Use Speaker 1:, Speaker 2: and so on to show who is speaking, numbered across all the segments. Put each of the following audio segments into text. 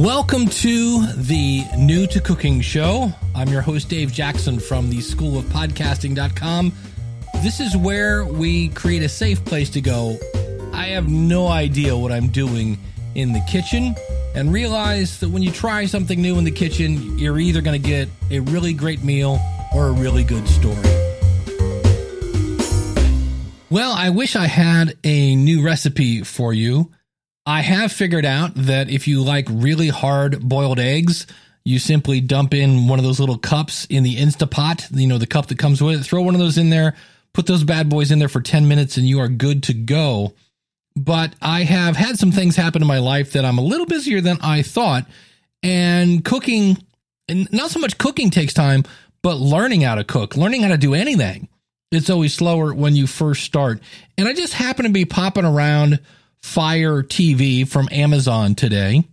Speaker 1: Welcome to the New to Cooking Show. I'm your host, Dave Jackson from the School of Podcasting.com. This is where we create a safe place to go. I have no idea what I'm doing in the kitchen and realize that when you try something new in the kitchen, you're either going to get a really great meal or a really good story. Well, I wish I had a new recipe for you. I have figured out that if you like really hard boiled eggs, you simply dump in one of those little cups in the Instapot, you know, the cup that comes with it. Throw one of those in there, put those bad boys in there for 10 minutes, and you are good to go. But I have had some things happen in my life that I'm a little busier than I thought. And cooking, and not so much cooking takes time, but learning how to cook, learning how to do anything. It's always slower when you first start. And I just happen to be popping around Fire TV from Amazon today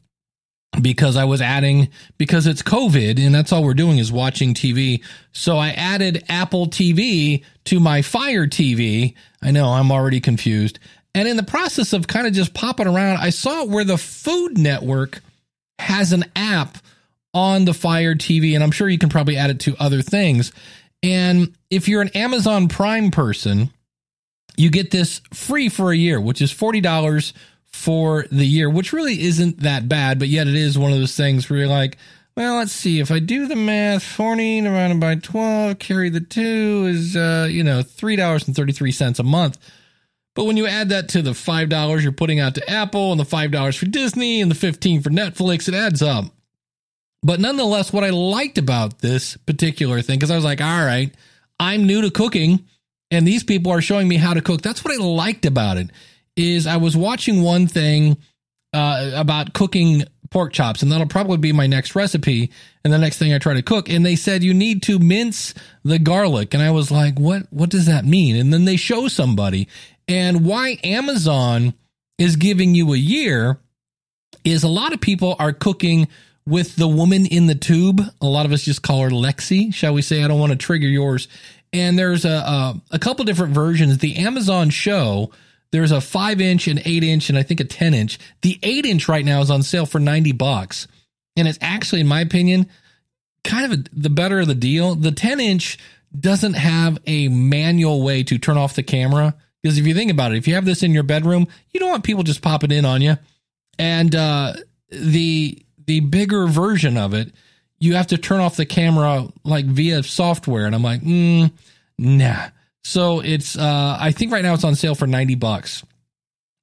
Speaker 1: because I was adding because it's COVID and that's all we're doing is watching TV. So I added Apple TV to my Fire TV. I know I'm already confused. And in the process of kind of just popping around, I saw where the Food Network has an app on the Fire TV and I'm sure you can probably add it to other things. And if you're an Amazon Prime person, you get this free for a year, which is $40 for the year, which really isn't that bad, but yet it is one of those things where you're like, well, let's see. If I do the math, 40 divided by 12, carry the two is, uh, you know, $3.33 a month. But when you add that to the $5 you're putting out to Apple and the $5 for Disney and the 15 for Netflix, it adds up. But nonetheless, what I liked about this particular thing, because I was like, all right, I'm new to cooking and these people are showing me how to cook. That's what I liked about it. Is I was watching one thing uh, about cooking pork chops, and that'll probably be my next recipe. And the next thing I try to cook, and they said you need to mince the garlic, and I was like, what? What does that mean? And then they show somebody, and why Amazon is giving you a year is a lot of people are cooking with the woman in the tube. A lot of us just call her Lexi, shall we say? I don't want to trigger yours and there's a a, a couple different versions. The Amazon Show. There's a five inch, an eight inch, and I think a ten inch. The eight inch right now is on sale for ninety bucks, and it's actually, in my opinion, kind of a, the better of the deal. The ten inch doesn't have a manual way to turn off the camera because if you think about it, if you have this in your bedroom, you don't want people just popping in on you. And uh, the the bigger version of it you have to turn off the camera like via software. And I'm like, mm, nah. So it's, uh, I think right now it's on sale for 90 bucks.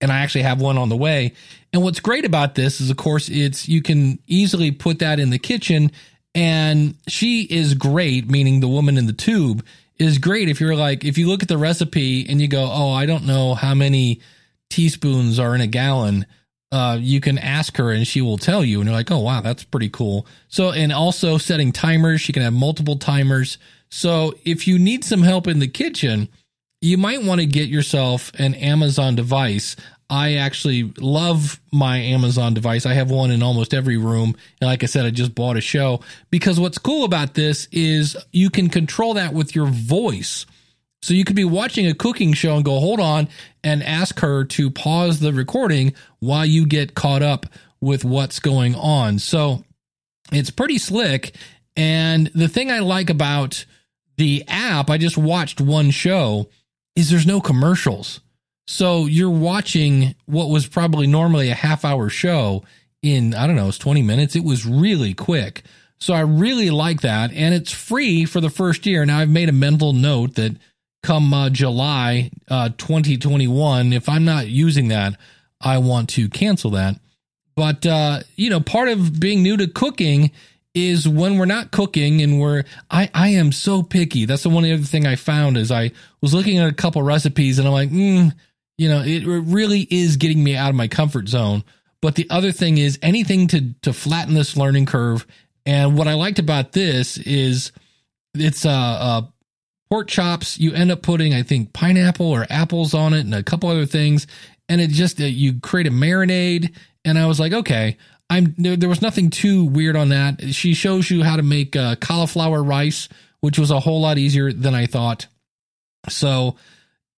Speaker 1: And I actually have one on the way. And what's great about this is, of course, it's, you can easily put that in the kitchen. And she is great, meaning the woman in the tube is great. If you're like, if you look at the recipe and you go, oh, I don't know how many teaspoons are in a gallon uh, you can ask her and she will tell you. And you're like, oh, wow, that's pretty cool. So, and also setting timers. She can have multiple timers. So, if you need some help in the kitchen, you might want to get yourself an Amazon device. I actually love my Amazon device. I have one in almost every room. And like I said, I just bought a show because what's cool about this is you can control that with your voice. So you could be watching a cooking show and go, hold on, and ask her to pause the recording while you get caught up with what's going on. So it's pretty slick. And the thing I like about the app, I just watched one show, is there's no commercials. So you're watching what was probably normally a half hour show in, I don't know, it's 20 minutes. It was really quick. So I really like that. And it's free for the first year. Now I've made a mental note that come uh, July uh, 2021. If I'm not using that, I want to cancel that. But, uh, you know, part of being new to cooking is when we're not cooking and we're, I, I am so picky. That's the one other thing I found is I was looking at a couple recipes and I'm like, mm, you know, it, it really is getting me out of my comfort zone. But the other thing is anything to, to flatten this learning curve. And what I liked about this is it's a, a pork chops. You end up putting, I think, pineapple or apples on it and a couple other things. And it just, uh, you create a marinade. And I was like, okay, I'm there, there was nothing too weird on that. She shows you how to make uh, cauliflower rice, which was a whole lot easier than I thought. So,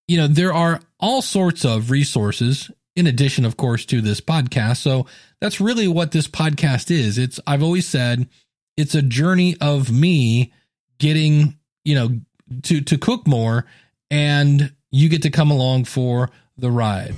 Speaker 1: you know, there are all sorts of resources in addition, of course, to this podcast. So that's really what this podcast is. It's I've always said it's a journey of me getting, you know, to to cook more and you get to come along for the ride.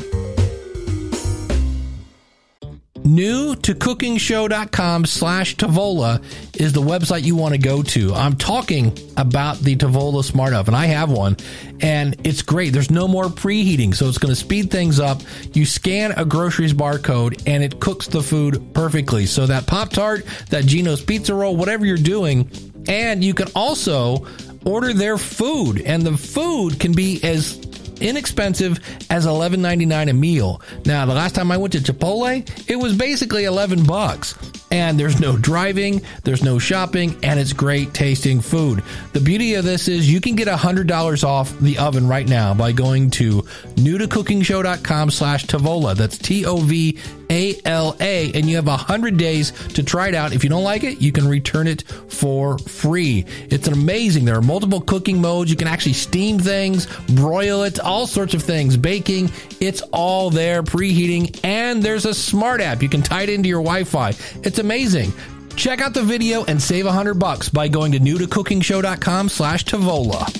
Speaker 1: New to cookingshow.com slash Tovala is the website you want to go to. I'm talking about the Tovala Smart Oven. I have one and it's great. There's no more preheating, so it's going to speed things up. You scan a groceries barcode and it cooks the food perfectly. So that Pop Tart, that Geno's pizza roll, whatever you're doing, and you can also order their food and the food can be as inexpensive as $11.99 a meal. Now, the last time I went to Chipotle, it was basically 11 bucks. And there's no driving, there's no shopping, and it's great tasting food. The beauty of this is you can get $100 off the oven right now by going to newtocookingshow.com slash Tovala. That's T-O-V a-L-A, and you have 100 days to try it out. If you don't like it, you can return it for free. It's amazing. There are multiple cooking modes. You can actually steam things, broil it, all sorts of things, baking. It's all there, preheating, and there's a smart app. You can tie it into your Wi-Fi. It's amazing. Check out the video and save 100 bucks by going to newtocookingshow.com slash Tovala.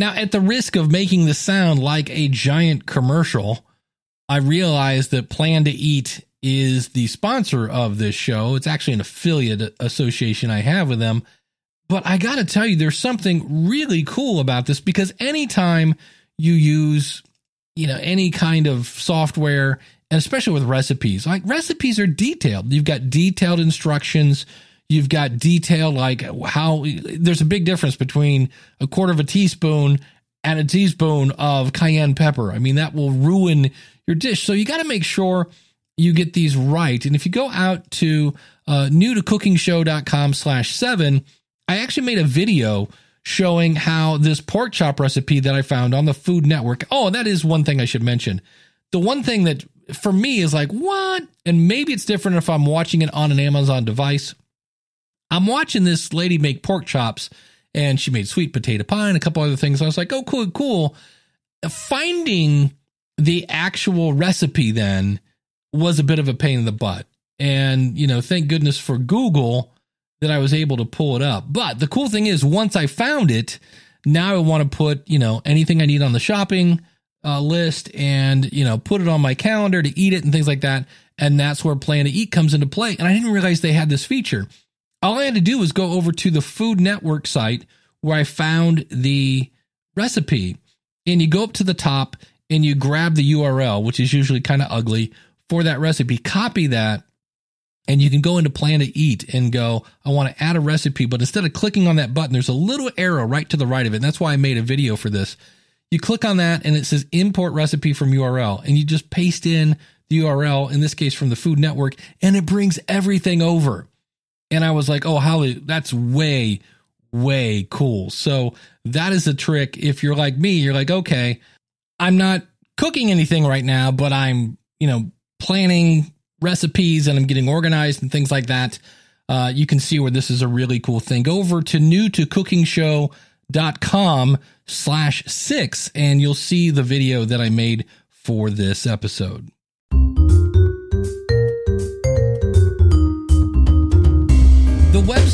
Speaker 1: Now, at the risk of making this sound like a giant commercial, I realize that Plan to Eat is the sponsor of this show. It's actually an affiliate association I have with them. But I got to tell you, there's something really cool about this because anytime you use, you know, any kind of software, and especially with recipes, like recipes are detailed. You've got detailed instructions You've got detail like how there's a big difference between a quarter of a teaspoon and a teaspoon of cayenne pepper. I mean, that will ruin your dish. So you got to make sure you get these right. And if you go out to uh, new to cookingshow.com slash seven, I actually made a video showing how this pork chop recipe that I found on the Food Network. Oh, that is one thing I should mention. The one thing that for me is like, what? And maybe it's different if I'm watching it on an Amazon device. I'm watching this lady make pork chops and she made sweet potato pie and a couple other things. I was like, oh, cool, cool. Finding the actual recipe then was a bit of a pain in the butt. And, you know, thank goodness for Google that I was able to pull it up. But the cool thing is, once I found it, now I want to put, you know, anything I need on the shopping uh, list and, you know, put it on my calendar to eat it and things like that. And that's where Plan to Eat comes into play. And I didn't realize they had this feature all I had to do was go over to the Food Network site where I found the recipe. And you go up to the top and you grab the URL, which is usually kind of ugly for that recipe. Copy that and you can go into plan to eat and go, I want to add a recipe. But instead of clicking on that button, there's a little arrow right to the right of it. And that's why I made a video for this. You click on that and it says import recipe from URL and you just paste in the URL, in this case from the Food Network, and it brings everything over. And I was like, oh, Holly, that's way, way cool. So that is a trick. If you're like me, you're like, okay, I'm not cooking anything right now, but I'm, you know, planning recipes and I'm getting organized and things like that. Uh, you can see where this is a really cool thing. Go over to new to cooking show.com slash six and you'll see the video that I made for this episode.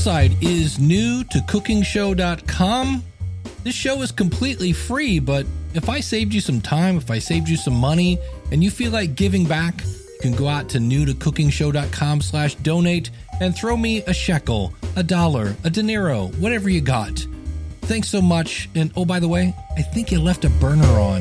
Speaker 1: Website is new to cookingshow.com. This show is completely free, but if I saved you some time, if I saved you some money, and you feel like giving back, you can go out to new to cookingshow.com slash donate and throw me a shekel, a dollar, a dinero, whatever you got. Thanks so much. And oh, by the way, I think you left a burner on.